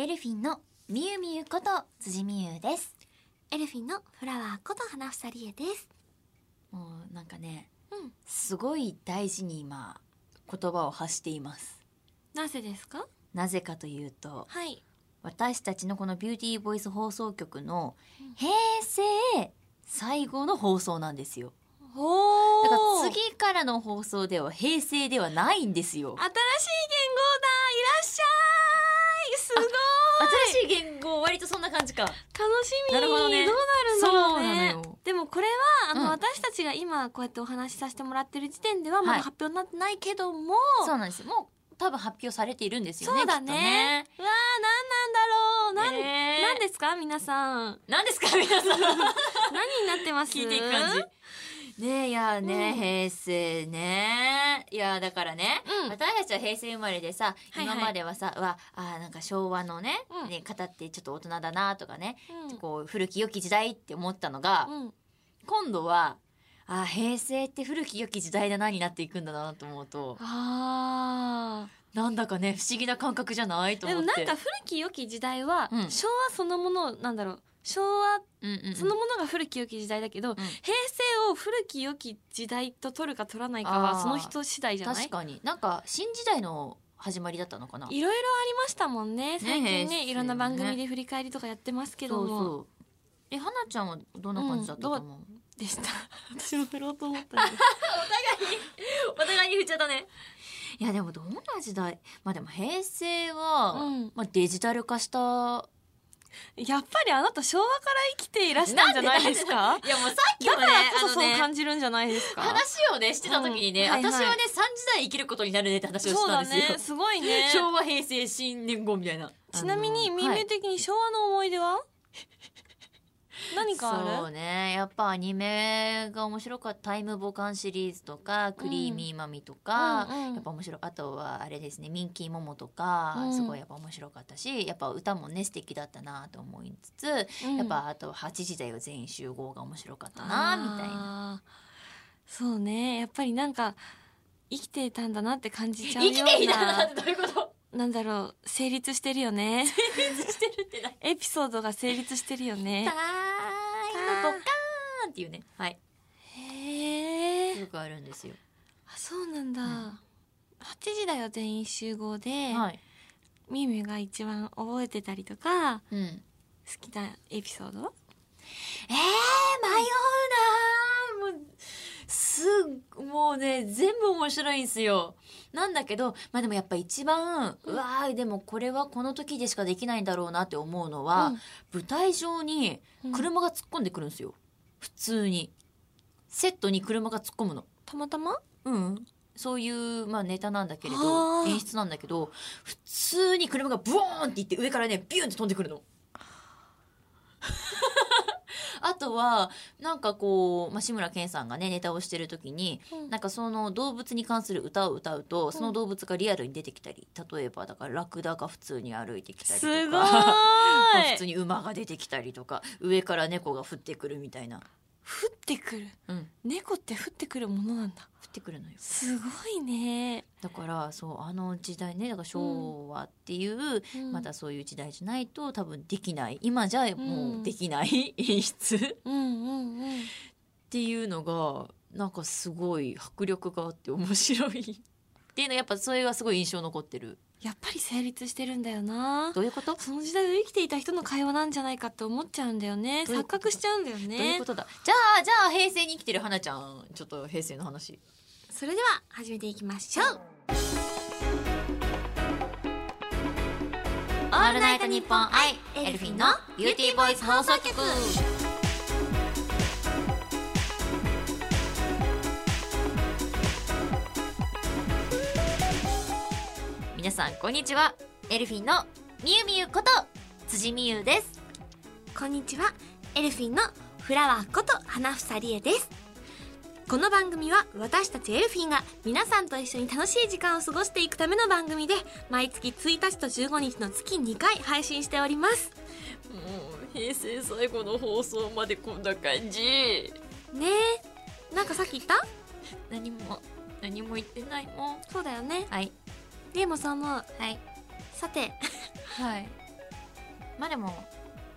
エルフィンのみゆみゆこと辻みゆです。エルフィンのフラワーこと花房理恵です。もうなんかねうん。すごい大事に今言葉を発しています。なぜですか？なぜかというとはい。私たちのこのビューティーボイス放送局のうん。平成最後の放送なんですよ。おだから次からの放送では平成ではないんですよ。新しい言語だ。いらっしゃい新しい言語割とそんな感じか。楽しみ。なるほどね。どうなるんだろうね。のよ。でもこれはあの、うん。私たちが今こうやってお話しさせてもらってる時点ではまはい。だ発表になってないけども、そうなんですもう多分発表されているんですよねそうだね。うわー何なんだろう。なん、ねなんですか皆さん。何ですか皆さん。何になってます？聞いていく感じねえいやね、うん。平成ね。いやだからね、うん。私たちは平成生まれでさ、はいはい。今まではさうわあーなんか昭和のね,、うん。ね方ってちょっと大人だなとかね、うん。こう古き良き時代って思ったのが、うん。今度はあー平成って古き良き時代だなになっていくんだなと思うとあなんだかね不思議な感覚じゃないと思って。もなんか古き良き時代は、うん。昭和そのものなんだろう昭和そのものが古き良き時代だけど、平成を古き良き時代と取るか取らないかはその人次第じゃない？確かに。なんか新時代の始まりだったのかな？いろいろありましたもんね。最近ねいろんな番組で振り返りとかやってますけども。そうえ花ちゃんはどんな感じだったと思う、でした？私も振ろうと思ったんですお互いに振っちゃったね。いやでもどんな時代？まあでも平成は、うん。まあ、デジタル化したやっぱりあなた昭和から生きていらしたんじゃないですか？いやもうさっきだからもねこそそう感じるんじゃないですか？話をねしてた時にね、うん。はいはい。私はね3時代生きることになるねって話をしそうだたんですよ、ね。すごいね。昭和平成新年後みたいな。ちなみにあのみゆみゆ的に昭和の思い出は、何かある？そうね。やっぱアニメが面白かった。タイムボカンシリーズとかクリーミーマミとか、うん。うんやっぱ面白い。あとはあれですねミンキーモモとか、うん。すごいやっぱ面白かったしやっぱ歌もね素敵だったなと思いつつ、うん。やっぱあと8時台は全員集合が面白かったなみたいな。なそうね。やっぱりなんか生きてたんだなって感じちゃうような。生きていたなってどういうこと？なんだろう成立してるよね。してるってなエピソードが成立してるよね。タイムボカーンっていうね。はい。へえよくあるんですよ。あそうなんだ、うん。8時だよ全員集合で、はい、みゆみゆが一番覚えてたりとかうん。好きなエピソード？えー、迷うなー。もうすっもうね全部面白いんですよ。なんだけどまあでもやっぱ一番、うわーでもこれはこの時でしかできないんだろうなって思うのは、うん。舞台上にうん。車が突っ込んでくるんですよ。普通に。セットに車が突っ込むの。たまたま？うん。そういう、まあ、ネタなんだけれあどー演出なんだけど普通に車がブオーンっていって上からねビューンって飛んでくるの。あとはなんかこう、まあ、志村けんさんがねネタをしてる時にうん。なんかその動物に関する歌を歌うとその動物がリアルに出てきたり例えばだからラクダが普通に歩いてきたりとか 普通に馬が出てきたりとか上から猫が降ってくるみたいな、降ってくる。うん、猫って降ってくるものなんだ。降ってくるのよ。すごいね、だからそうあの時代ねだから昭和っていう、うん。またそういう時代じゃないと多分できない。今じゃもうできない。演出。っうんうんうん。ていうのがなんかすごい迫力があって面白い。っていうのはやっぱそれがすごい印象残ってるやっぱり成立してるんだよな。どういうこと？その時代を生きていた人の会話なんじゃないかって思っちゃうんだよね。錯覚しちゃうんだよどういうねことだ？じゃあじゃあ平成に生きてる花ちゃんちょっと平成の話。それでは始めていきましょう。オールナイトニッポン i elfin' のビューティーボイス放送局皆さんこんにちは。 elfin' のみゆみゆこと辻みゆです。こんにちは。エルフィンのフラワーこと花房理恵です。この番組は私たちエルフィンが皆さんと一緒に楽しい時間を過ごしていくための番組で毎月1日と15日の月2回配信しております。もう平成最後の放送までこんな感じ。ねえ。なんかさっき言った？何も何も言ってないもん。そうだよね。はいでもそう思うはい。さて。はい。まあでも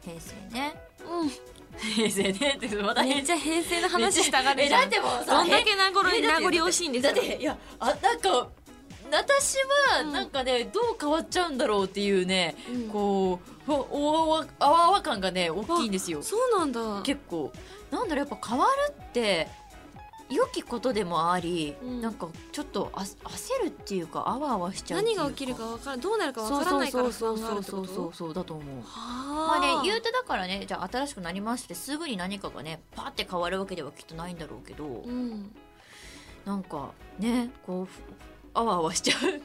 平成ね。う平成ねってまたんめっちゃ平成の話したがるえじゃん。だってもうさどんだけ名残名残惜しいんですか？だっていやあなんか私はうん。なんかね、どう変わっちゃうんだろうっていうね、うん。こうおおおあわあわ感がね大きいんですよ。そうなんだ。結構。なんだろうやっぱ変わるって良きことでもあり、うん。なんかちょっとあ焦るっていうかあわあわしちゃう何が起きるかわからどうなるかわそうからないから不そう安があるってこそうそうそうと？そうだと思う。まはあ。ね言うてだからねじゃあ新しくなりましてすぐに何かがねパって変わるわけではきっとないんだろうけど、うん。なんかねこうふあわあわしちゃう。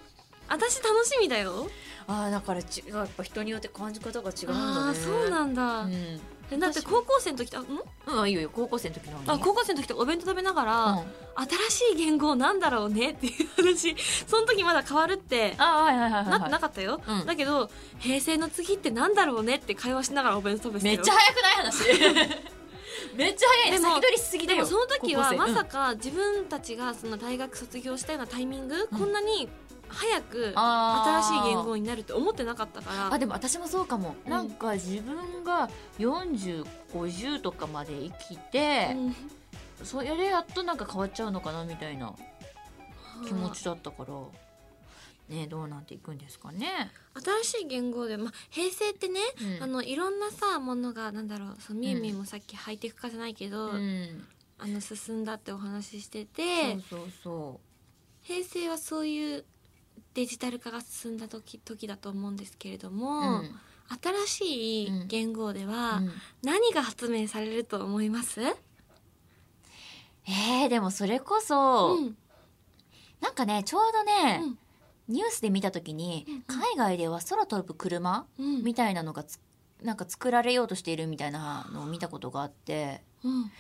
私楽しみだよ。ああだからちやっぱ人によって感じ方が違うんだね。そうなんだ。うんえだって高校生の時とん？うんいいよいいよ高校生の時のあ高校生の時とお弁当食べながら、うん。新しい言語なんだろうねっていう話。その時まだ変わるってあはいはいはいはい、なってはいなかったよ、うん。だけど平成の次ってなんだろうねって会話しながらお弁当食べてめっちゃ早くない話？めっちゃ早いね。でも先取りしすぎだよでもその時はまさか自分たちがその大学卒業したようなタイミング、こんなに早く新しい言語になるって思ってなかったから。あでも私もそうかも、うん。なんか自分が4050とかまで生きて、うん。それでやっとなんか変わっちゃうのかなみたいな気持ちだったから。ねどうなっていくんですかね、新しい言語で、まあ、平成ってね、うん。あのいろんなさものがなんだろうそのみゆみゆもさっきハイテク化じゃないけど、うん。あの進んだってお話ししててそうそうそ平成はそういうデジタル化が進んだ時時だと思うんですけれどう、も、うん。新しい言語ではうん。何が発明されると思います、えー、でもそれこそ、うん。なんかねちょうどね、うん。ニュースで見た時に、うん。うん。海外では空飛ぶ車うん。みたいなのがつなんか作られようとしているみたいなのを見たことがあってうん。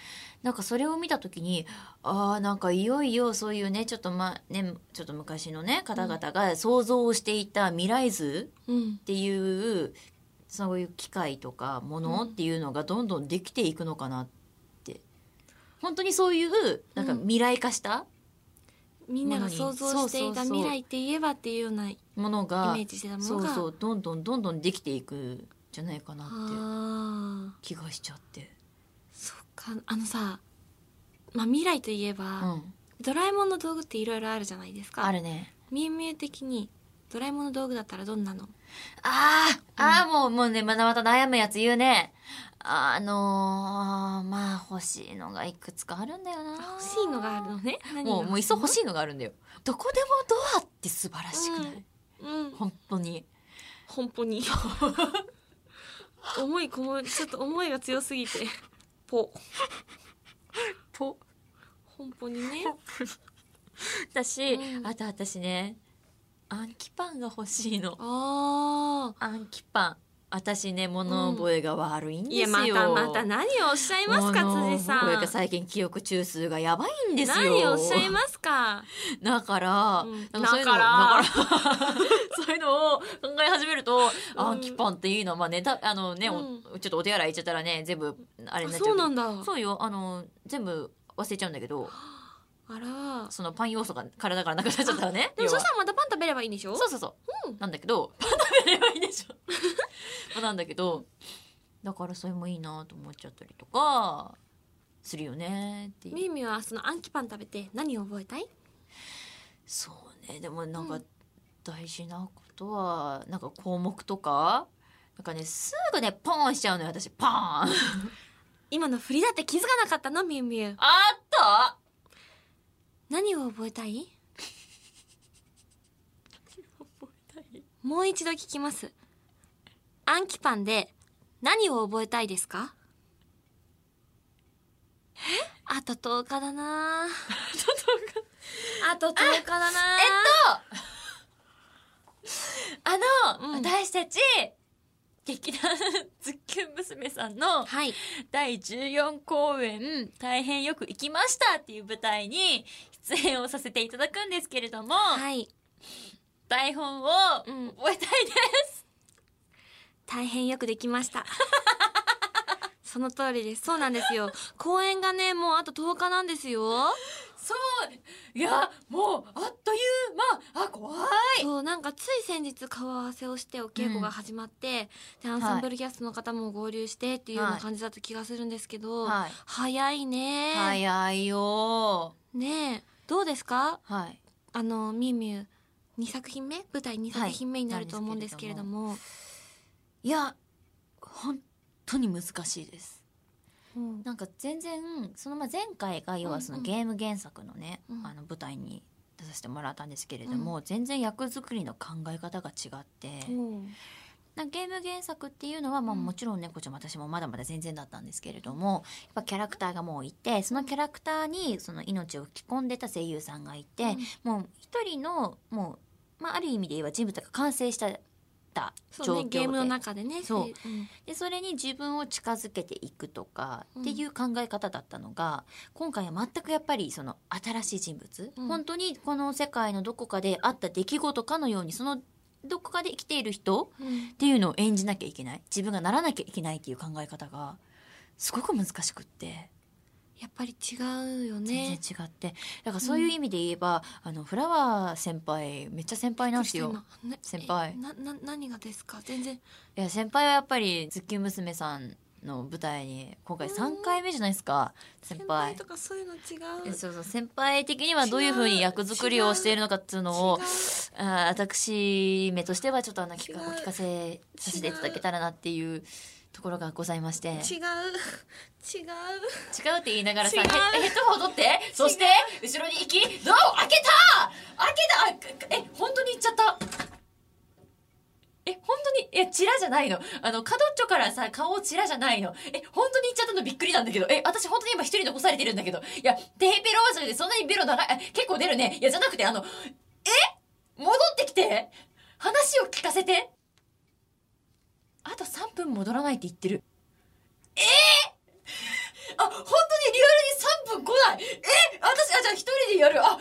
なんかそれを見た時にああなんかいよいよそういうねちょっとまねちょっと昔のね方々が想像をしていた未来図うん。っていうそういう機械とかものっていうのがどんどんできていくのかなって。本当にそういうなんかうん。未来化したみんなが想像していた未来って言えばっていうようなイものメがージしてたもそうのがそうどんどんどんどんできていくんじゃないかなって気がしちゃって。そっかあのさ、まあ、未来といえば、うん、ドラえもんの道具っていろいろあるじゃないですかあるね。みゆみゆ的にドラえもんの道具だったらどんなの？あー、あーもうもうねまたまた悩むやつ言うね。あのー、まあ欲しいのがいくつかあるんだよな。欲しいのがあるのね？もうもういっそ欲いしいのがあるんだよ。どこでもドアって素晴らしくない、うん本当に。本当に 思いこもちょっと思いが強すぎて。ポと本当にね。私、うん。あと私ねアンキパンが欲しいの。ああアンキパン私ね物覚えが悪いんですいやよ、またまた何をおっしゃいますか辻さこれがん最近記憶中数がやばいんですよ。何をおっしゃいますか？だから、うん。なんかそういうのだから。そういうのを考え始めると、うん。アンキパンっていうのはまあねたあのね、おうちょっとお手洗い行っちゃったらね全部あれになっちゃうそうなんだ。そうよあの全部忘れちゃうんだけど あら。そのパン要素が体からなくなっちゃったらねでもそしたらまたパン食べればいいんでしょ？そうそうそう、うん。なんだけど パン食べればいいでしょ？まあなんだけどだからそれもいいなと思っちゃったりとかするよねっていう。みゆみゆはそのアンキパン食べて何を覚えたい？そうね。でもなんかうん。大事なことはなんか項目とかなんかねすぐねポーンしちゃうのよ私。パーン。今の振りだって気づかなかったのみゆみゆあった？何を覚えたい？もう一度聞きます。アンキパンで何を覚えたいですか？あと10日だな。あと10日？だな。あの、うん。私たち劇団ズッキュン娘さんのはい。第14公演大変よく行きましたっていう舞台に出演をさせていただくんですけれども、はい。台本をうん。覚えたいです、大変よくできました。その通りです。そうなんですよ。公演がねもうあと10日なんですよそう。いやもうあっという間。あ怖い。そうなんかつい先日顔合わせをしてお稽古が始まって、でアンサンブルキャストの方も合流してっていうような感じだった気がするんですけど、はい。早いね。早いよ。ねえどうですか？はい。あのみゆみゆ2作品目？舞台2作品目になると思うんですけれども、いや本当に難しいですうん。なんか全然そのまあ前回が要はそのゲーム原作のね、うん。あの舞台に出させてもらったんですけれども、全然役作りの考え方が違って、うん。なゲーム原作っていうのは、まあ、うん。もちろんねこちゃんも私もまだまだ全然だったんですけれどもやっぱキャラクターがもういてそのキャラクターにその命を吹き込んでた声優さんがいて、もう一人のもう、まあ、ある意味で言えば人物が完成したそうね状況で。ゲームの中でね。そう。うん。でそれに自分を近づけていくとかっていう考え方だったのが、今回は全くやっぱりその新しい人物、うん。本当にこの世界のどこかであった出来事かのようにそのどこかで生きている人うん。っていうのを演じなきゃいけない。自分がならなきゃいけないっていう考え方がすごく難しくってやっぱり違うよ全然ね違って。だからそういう意味で言えば、あのフラワー先輩めっちゃ先輩なんですよ。先輩。えなな何がですか？全然。いや先輩はやっぱりズッキュン娘さんの舞台に今回3回目じゃないですか先先輩輩とかそういうの違う。えそうそう。先輩的にはどういうふうに役作りをしているのかっていうのをあ私目としてはちょっとあの聞か聞かせさせていただけたらなっていうところがございまして。違う。違う。違うって言いながらさヘッドホン取って。そして後ろに行きドアを開けた。開けた。あえ本当に行っちゃった。え本当にえチラじゃないの。あの角っちょからさ顔チラじゃないの。え本当に行っちゃったの？びっくりなんだけど。え私本当に今一人残されてるんだけど。いやテーペロージョでそんなにベロ長いえ結構出るね。いやじゃなくてあのえ？戻ってきて？話を聞かせてあと3分戻らないって言ってる。えー、あ本当にリアルに3分来ない。え私あじゃあ1人でやる。あ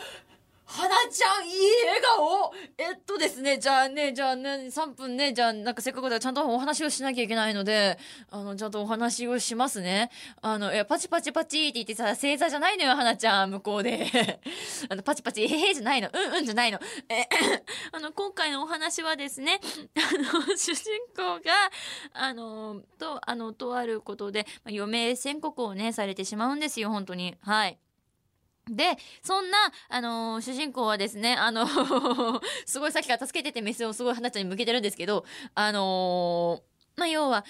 ちゃんいい笑顔。えっとですねじゃあねじゃあね3分ねじゃあなんかせっかくだからちゃんとお話をしなきゃいけないのであのちゃんとお話をしますね。あのいやパチパチパチって言ってさ正座じゃないのよ花ちゃん向こうで。あのパチパチえへへじゃないの。うんうんじゃないの。え あの今回のお話はですね あの主人公があのとあのとあることでまあ余命宣告をねされてしまうんですよ本当に。はい。で、そんな、あのー主人公はですね、あの すごいさっきから助けてて目線をすごい花ちゃんに向けてるんですけど、あのーまあ、要は、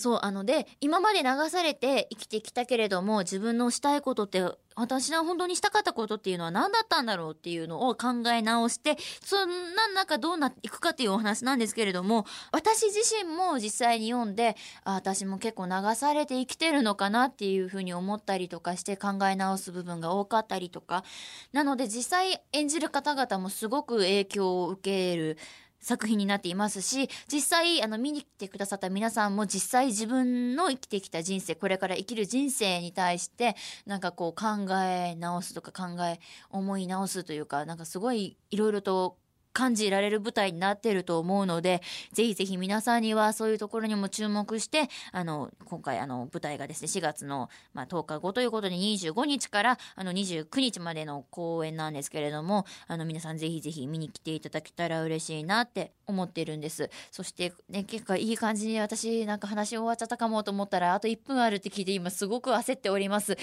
そう、あので、今まで流されて生きてきたけれども、自分のしたいことって、私が本当にしたかったことっていうのは何だったんだろうっていうのを考え直して、そんな中どうなっていくかっていうお話なんですけれども、私自身も実際に読んで、あ私も結構流されて生きてるのかなっていうふうに思ったりとかして考え直す部分が多かったりとか、なので実際演じる方々もすごく影響を受ける作品になっていますし実際あの見に来てくださった皆さんも実際自分の生きてきた人生これから生きる人生に対してなんかこう考え直すとか考え思い直すというかなんかすごいいろいろと感じられる舞台になっていると思うのでぜひぜひ皆さんにはそういうところにも注目してあの今回あの舞台がですね4月の、まあ、10日後ということで25日からあの29日までの公演なんですけれどもあの皆さんぜひぜひ見に来ていただけたら嬉しいなって思ってるんです。そしてね結構いい感じに私なんか話終わっちゃったかもと思ったらあと1分あるって聞いて今すごく焦っております。え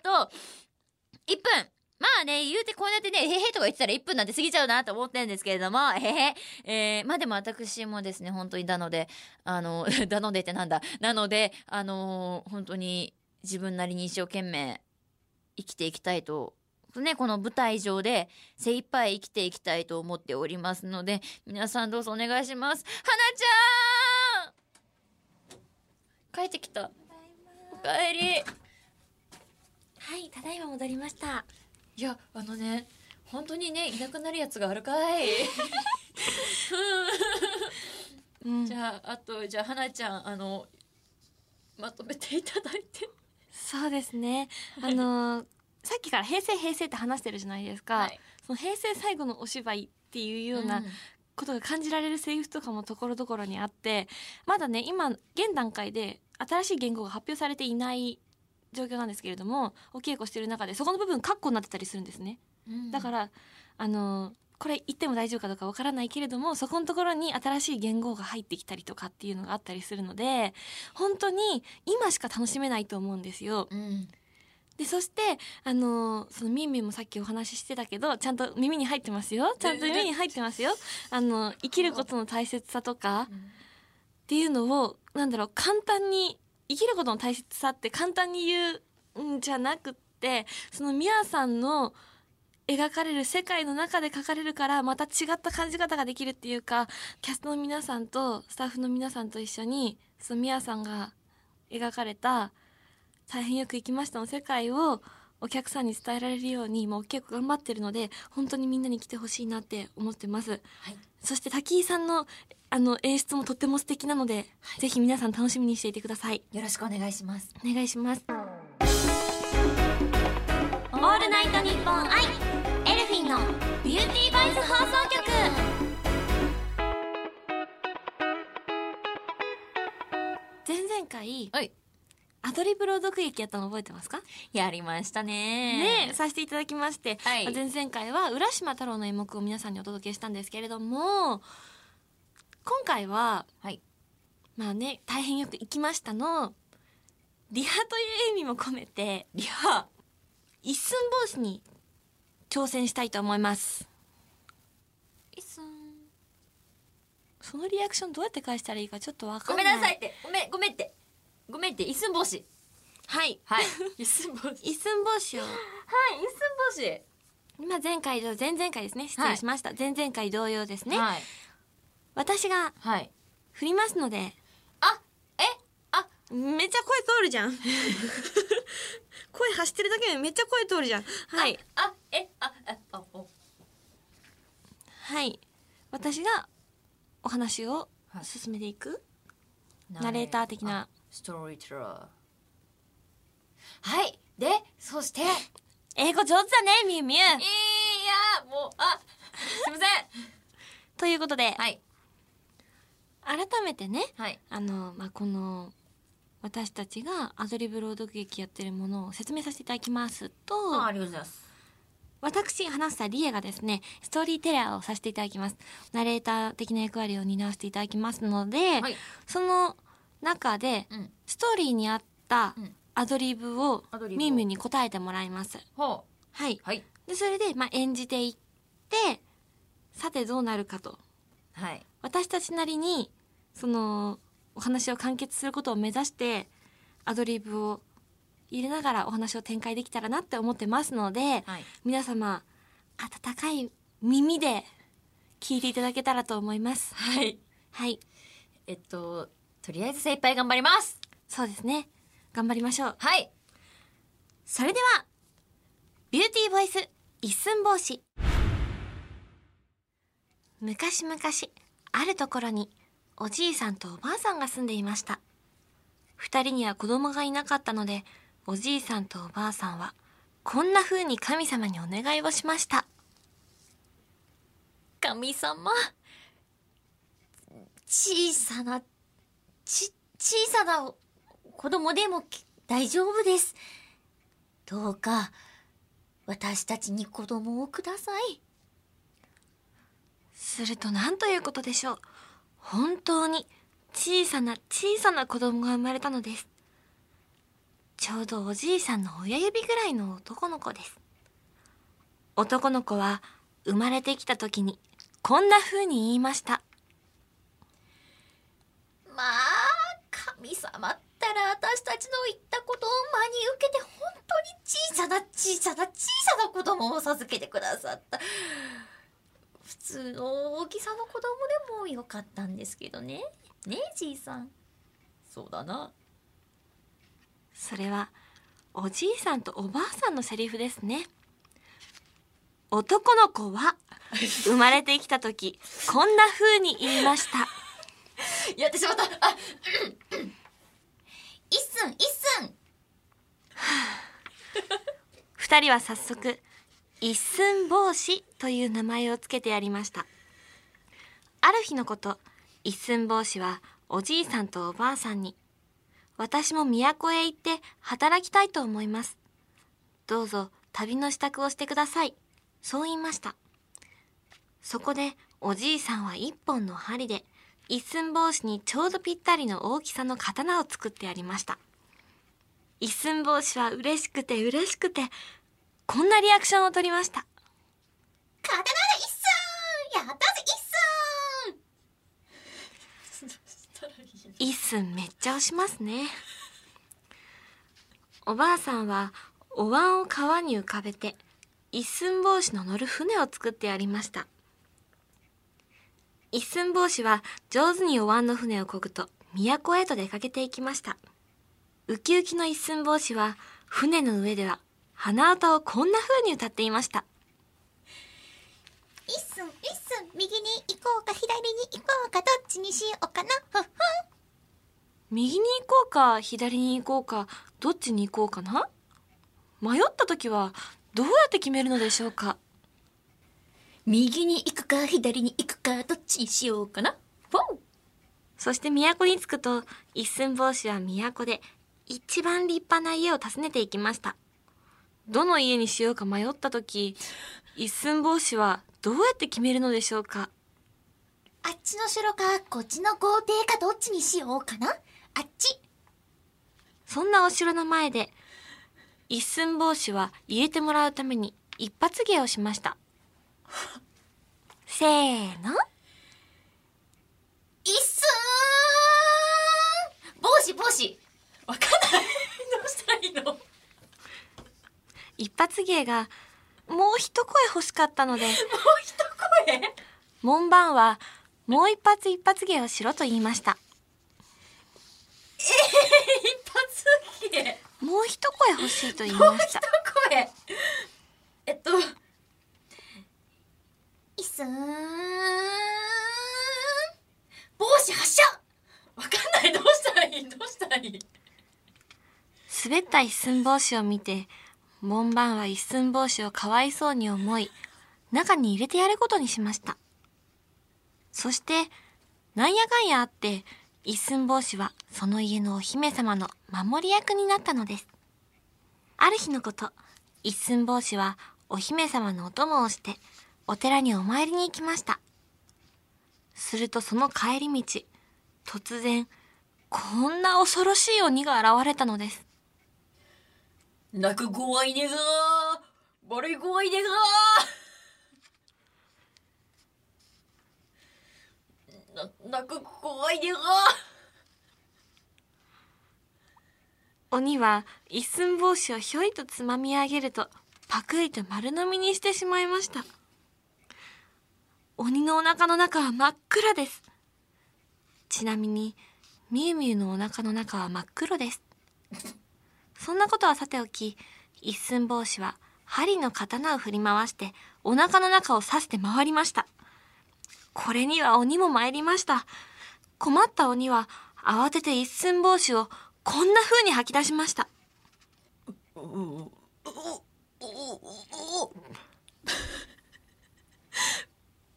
ーと1分まあね、言うてこうやってね、へへとか言ってたら1分なんて過ぎちゃうなと思ってるんですけれども、へへ。えー、まあでも私もですね、本当になので、あの、だのでってなんだ。なので、あのー本当に自分なりに一生懸命生きていきたいと、ね、この舞台上で精一杯生きていきたいと思っておりますので、皆さんどうぞお願いします。花ちゃん帰ってきた。おかえり。はいただいま戻りましたいやあのね本当にねいなくなるやつがあるかい。うん。じゃああとじゃあ花ちゃんあのまとめていただいて。そうですね。あのーさっきから平成平成って話してるじゃないですか、はい。その平成最後のお芝居っていうようなことが感じられるセリフとかもところどころにあってまだね今現段階で新しい言語が発表されていない状況なんですけれどもお稽古してる中でそこの部分カッコになってたりするんですね。だかららあのこれ言っても大丈夫かどうかわからないけれどもそこのところに新しい言語が入ってきたりとかっていうのがあったりするので本当に今しか楽しめないと思うんですよ。うん。でそしてあのそのみんみんもさっきお話ししてたけどちゃんと耳に入ってますよ。ちゃんと耳に入ってますよ。あの生きることの大切さとかっていうのをなんだろう簡単に生きることの大切さって簡単に言うんじゃなくってそのミヤさんの描かれる世界の中で書かれるからまた違った感じ方ができるっていうかキャストの皆さんとスタッフの皆さんと一緒にそのミヤさんが描かれた大変よく行きましたの世界をお客さんに伝えられるように今お稽古頑張ってるので本当にみんなに来てほしいなって思ってます。はいそして滝井さんのあの演出もとっても素敵なので、はいぜひ皆さん楽しみにしていてください。よろしくお願いしますお願いします。オールナイトニッポン i elfin' のビューティーボイス放送局前々回はいアドリブ朗読劇やったの覚えてますか？やりましたね。ねさせていただきまして、はい。まあ前々回は浦島太郎の演目を皆さんにお届けしたんですけれども今回ははい。まあね大変よく行きましたのリハという意味も込めてリハ。一寸法師に挑戦したいと思います。いっすんそのリアクションどうやって返したらいいかちょっとわかんない。ごめんなさいって。ごめんごめんってごめんって一寸法師はい。はい。一寸法師一寸法師を。はい一寸法師今前回と前々回ですね。失礼しました、前々回同様ですね、はい。私がはい。振りますので。あえあ。めっちゃ声通るじゃん。声発してるだけでめっちゃ声通るじゃん。はい。あえあああお。はい。私がお話をはい。進めていく、ナレーター的なあストーリーテラー。はい。でそして。いや英語上手だねみゆみゆもうあすいません。ということで、はい。改めてねはい。あの、まあ、この私たちがアドリブ朗読劇やってるものを説明させていただきますと。あありがとうございます。私花房理恵がですねストーリーテラーをさせていただきます。ナレーター的な役割を担わせていただきますので、はい。その中でうん。ストーリーに合ったうん。アドリブをミンミンに答えてもらいます。ほはい、うはい。でそれで、まあ、演じていってさてどうなるかと。はい。私たちなりにそのお話を完結することを目指してアドリブを入れながらお話を展開できたらなって思ってますので、はい。皆様温かい耳で聞いていただけたらと思います。はい。はい。えっととりあえず精一杯頑張ります。そうですね。頑張りましょう。はい。それではビューティーボイス一寸法師。昔々あるところにおじいさんとおばあさんが住んでいました。二人には子供がいなかったのでおじいさんとおばあさんはこんな風に神様にお願いをしました。神様小さなち小さな子供でも大丈夫です。どうか私たちに子供をください。すると何ということでしょう。本当に小さな小さな子供が生まれたのです。ちょうどおじいさんの親指ぐらいの男の子です。男の子は生まれてきた時にこんな風に言いました。まあ神様ったら私たちの言ったことを真に受けて本当に小さな小さな小さな子供を授けてくださった。普通の大きさの子供でもよかったんですけどね。ねえじいさん。そうだな。それはおじいさんとおばあさんのセリフですね。男の子は生まれてきた時こんな風に言いました。やってしまったあうんうん一寸一寸二人は早速一寸法師という名前をつけてやりましたある日のこと一寸法師はおじいさんとおばあさんに私も都へ行って働きたいと思います。どうぞ旅の支度をしてください。そう言いました。そこでおじいさんは一本の針で一寸法師にちょうどぴったりの大きさの刀を作ってやりました。一寸法師は嬉しくて嬉しくて、こんなリアクションを取りました。刀で一寸やったぜ一寸めっちゃ押しますね。おばあさんはお椀を川に浮かべて一寸法師の乗る船を作ってやりました。一寸法師は上手にお椀の船を漕ぐと都へと出かけていきました。ウキウキの一寸法師は船の上では鼻歌をこんな風に歌っていました。一寸一寸右に行こうか左に行こうかどっちにしようかなふっふん右に行こうか左に行こうかどっちに行こうかな？迷った時はどうやって決めるのでしょうか？右に行くか左に行くかどっちにしようかな？そして都に着くと一寸法師は都で一番立派な家を訪ねていきました。どの家にしようか迷った時一寸法師はどうやって決めるのでしょうか？あっちの城かこっちの豪邸かどっちにしようかな？あっち。そんなお城の前で一寸法師は入れてもらうために一発芸をしました せーの。一寸帽子帽子。わかんない。どうしたらいいの？一発芸がもう一声欲しかったので。もう一声？門番はもう一発一発芸をしろと言いました。一発芸。もう一声欲しいと言いもう一ました声えっと一寸帽子発射。わかんない。どうしたらいい？どうしたらいい？滑った一寸法師を見て門番は一寸法師をかわいそうに思い中に入れてやることにしました。そしてなんやかんやあって一寸法師はその家のお姫様の守り役になったのです。ある日のこと一寸法師はお姫様のお供をしてお寺にお参りに行きました。するとその帰り道突然こんな恐ろしい鬼が現れたのです。泣く怖いねが悪い怖いねが。な泣く怖いねが。鬼は一寸法師をひょいとつまみ上げるとパクリと丸飲みにしてしまいました鬼のお腹の中は真っ暗です。ちなみにみゆみゆのお腹の中は真っ黒です。そんなことはさておき一寸法師は針の刀を振り回してお腹の中を刺して回りました。これには鬼も参りました。困った鬼は慌てて一寸法師をこんな風に吐き出しました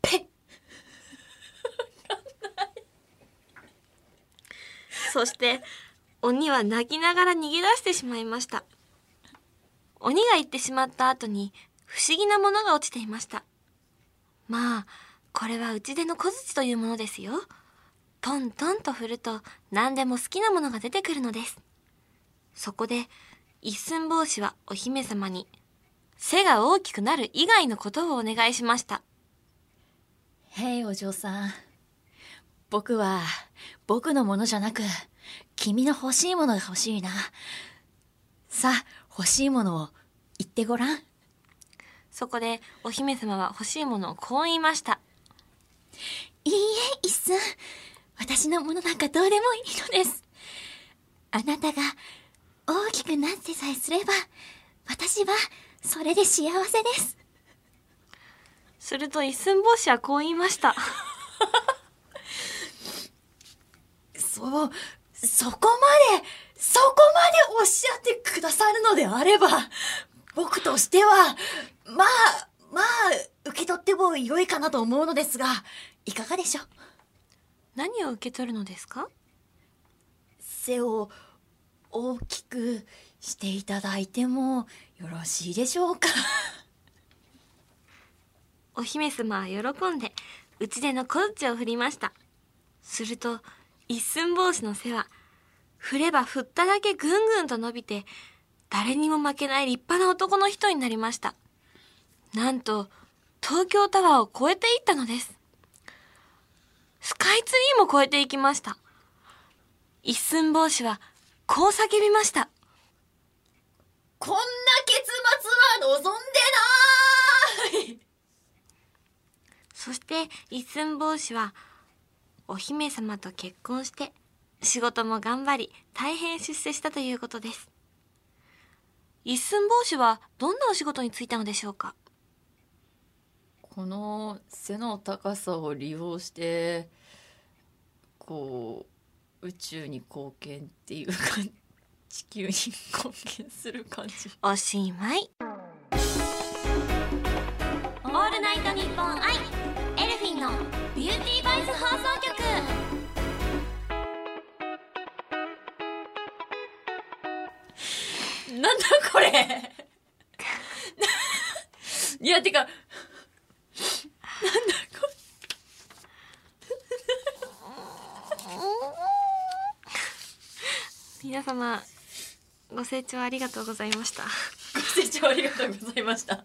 ペ そして鬼は泣きながら逃げ出してしまいました。鬼が行ってしまった後に不思議なものが落ちていました。まあこれは打ち出の小槌というものですよ。トントンと振ると何でも好きなものが出てくるのです。そこで一寸法師はお姫様に背が大きくなる以外のことをお願いしました。へいお嬢さん。僕は僕のものじゃなく君の欲しいものが欲しいな。さあ欲しいものを言ってごらん。そこでお姫様は欲しいものをこう言いました。いいえ一寸私のものなんかどうでもいいのです。あなたが大きくなってさえすれば私はそれで幸せです。すると一寸法師はこう言いました そうそこまでそこまでおっしゃってくださるのであれば僕としてはまあまあ受け取っても良いかなと思うのですがいかがでしょう？何を受け取るのですか？背を大きくしていただいてもよろしいでしょうか？お姫様は喜んで、うちでの小槌を振りました。すると、一寸法師の背は、振れば振っただけぐんぐんと伸びて、誰にも負けない立派な男の人になりました。なんと、東京タワーを越えていったのです。スカイツリーも越えていきました。一寸法師は、こう叫びました。こんな結末は望んでないそして一寸法師はお姫様と結婚して仕事も頑張り大変出世したということです。一寸法師はどんなお仕事に就いたのでしょうか？この背の高さを利用してこう宇宙に貢献っていうか 地球に貢献する感じ。おしまい。オールナイトニッポン i elfin' のビューティーボイス放送なんだこれ？いやてかなんだこ皆様ご清聴ありがとうございました。れご清聴ありがとうございました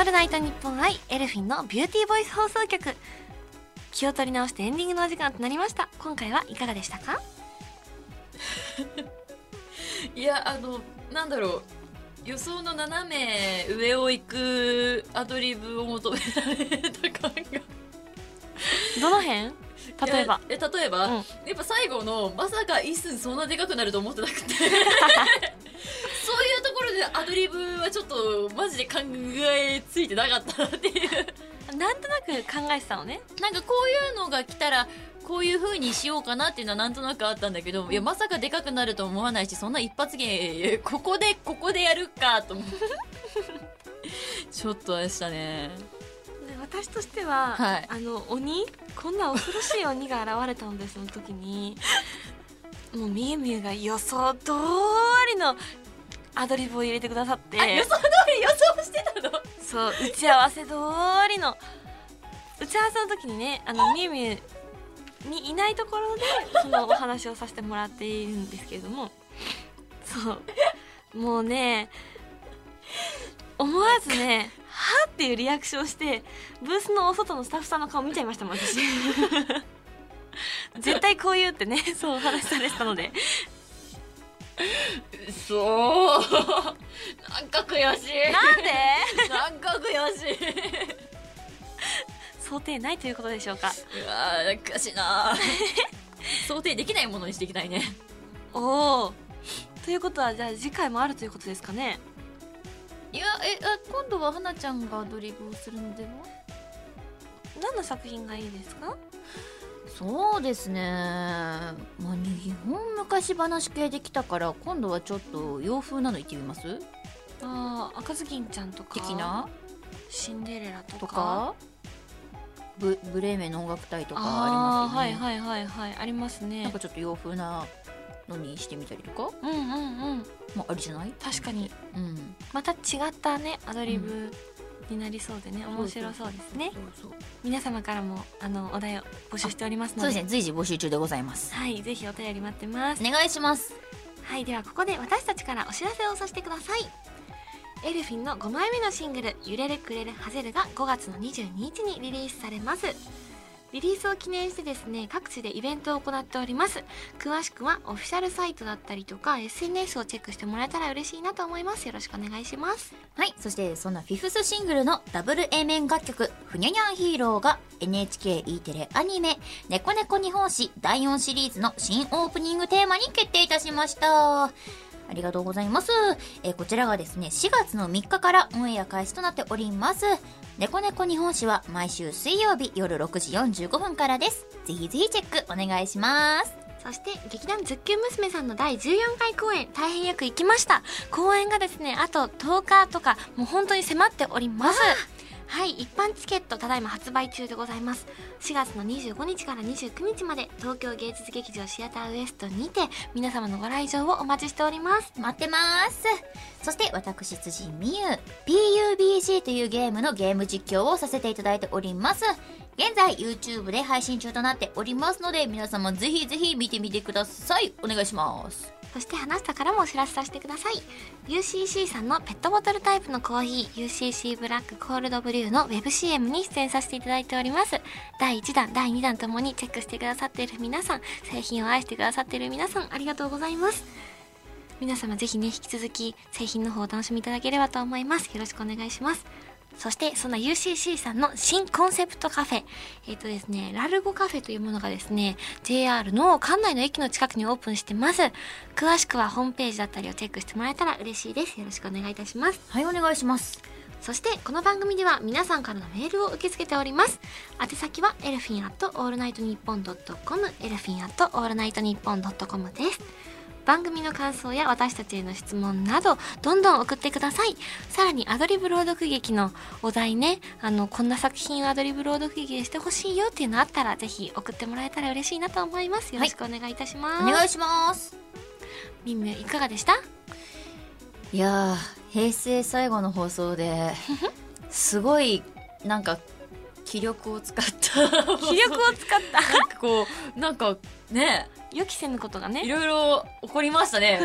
オールナイトニッポン i elfin' のビューティーボイス放送局。気を取り直してエンディングのお時間となりました。今回はいかがでしたか？いやあのなんだろう予想の斜め上を行くアドリブを求められた感が。どの辺？例えば。え例えば、うん。やっぱ最後のまさか一寸そんなでかくなると思ってなくて ろでアドリブはちょっとマジで考えついてなかったなっていう。なんとなく考えてたのね。なんかこういうのが来たらこういう風にしようかなっていうのはなんとなくあったんだけど、いやまさかでかくなると思わないしそんな一発芸ここでここでやるかと思って ちょっとあれしたね。で私としては、はい。あの鬼？こんな恐ろしい鬼が現れたのでその時に。もうみゆみゆが予想通りのアドリブを入れてくださって。あ予想通り予想してたの？そう打ち合わせ通りの。打ち合わせの時にねあのみゆみゆにいないところでそのお話をさせてもらっているんですけれども。そう。もうね思わずねはっていうリアクションしてブースのお外のスタッフさんの顔見ちゃいましたもん私。絶対こう言うってねそうお話しされてたのでそうなんか悔しい。なんで？なんか悔しい。想定ないということでしょうか？うわー悔しいな。想定できないものにしていきたいね。おおということはじゃあ次回もあるということですかね？いやえあ今度は花ちゃんがアドリブをするのでは？何の作品がいいですか？そうですね。まあ日本昔話系できたから今度はちょっと洋風なの言ってみます？ああ赤ずきんちゃんとか的な？シンデレラとか。とか？ブブレーメンの音楽隊とかあありますよね。ーはいはいはいはいありますね。なんかちょっと洋風なのにしてみたりとか？うんうんうん。まあありじゃない？確かに。うん。また違ったねアドリブになりそうでね、面白そうですね。皆様からもあのお題を募集しておりますので。そうですね。随時募集中でございます。はいぜひお便り待ってます。お願いします。はいではここで私たちからお知らせをさせてください。エルフィンの5枚目のシングル「揺れるくれるハゼル」が5月の22日にリリースされますリリースを記念してですね各地でイベントを行っております。詳しくはオフィシャルサイトだったりとか SNS をチェックしてもらえたら嬉しいなと思います。よろしくお願いします。はいそしてそんなフィフスシングルのダブル A 面楽曲「ふにゃにゃんヒーロー」が NHKE テレアニメ「猫猫日本史第4シリーズの新オープニングテーマに決定いたしました。ありがとうございます。えーこちらがですね、4月の3日からオンエア開始となっております。猫猫日本史は毎週水曜日夜6時45分からです。ぜひぜひチェックお願いします。そして劇団ズッキュン娘さんの第14回公演大変よく行きました公演がですねあと10日とかもう本当に迫っておりますはい一般チケットただいま発売中でございます。4月の25日から29日まで東京芸術劇場シアターウエストにて皆様のご来場をお待ちしております。待ってます。そして私辻美優 PUBG というゲームのゲーム実況をさせていただいております。現在 YouTube で配信中となっておりますので皆様ぜひぜひ見てみてください。お願いします。そして話したからもお知らせさせてください。UCC さんのペットボトルタイプのコーヒー UCC ブラックコールドブリューの WebCM に出演させていただいております。第1弾第2弾ともにチェックしてくださっている皆さん製品を愛してくださっている皆さんありがとうございます。皆様ぜひね引き続き製品の方をお楽しみいただければと思います。よろしくお願いします。そして、そんな UCC さんの新コンセプトカフェ。えっ、とですね、ラルゴカフェというものがですね、JR の館内の駅の近くにオープンしてます。詳しくはホームページだったりをチェックしてもらえたら嬉しいです。よろしくお願いいたします。はいお願いしますそして、この番組では皆さんからのメールを受け付けております。宛先は、 elfin アットオールナイトニッポンドットコム、 elfin アットオールナイトニッポンドットコムです。番組の感想や私たちへの質問などどんどん送ってください。さらにアドリブ朗読劇のお題ね。あのこんな作品をアドリブ朗読劇でしてほしいよっていうのあったらぜひ送ってもらえたら嬉しいなと思います。よろしくお願いいたします、お願いします。みんみいかがでした？いやー平成最後の放送で すごいなんか気力を使った。気力を使った。なんかこうなんかね。予期せぬことがね。いろいろ起こりましたね。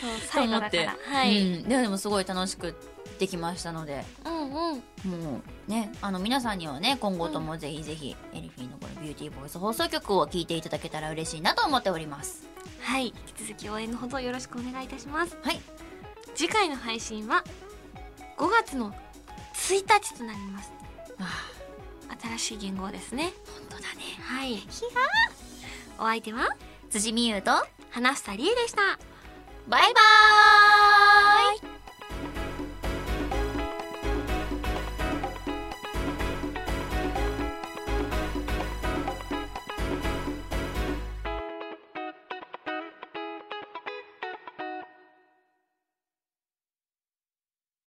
そうと最後だか思って。らはい、うん、でもすごい楽しくできましたので。うん、うん。もうねあの皆さんにはね今後ともぜひぜひ、エリフィーのこのビューティーボイス放送局を聞いていただけたら嬉しいなと思っております。はい。引き続き応援のほどよろしくお願いいたします。はい。次回の配信は5月の一日となります。新しい言語ですね。本当だね。はい。ひゃお相手は？辻美優と花房理恵でした。バイバーイ。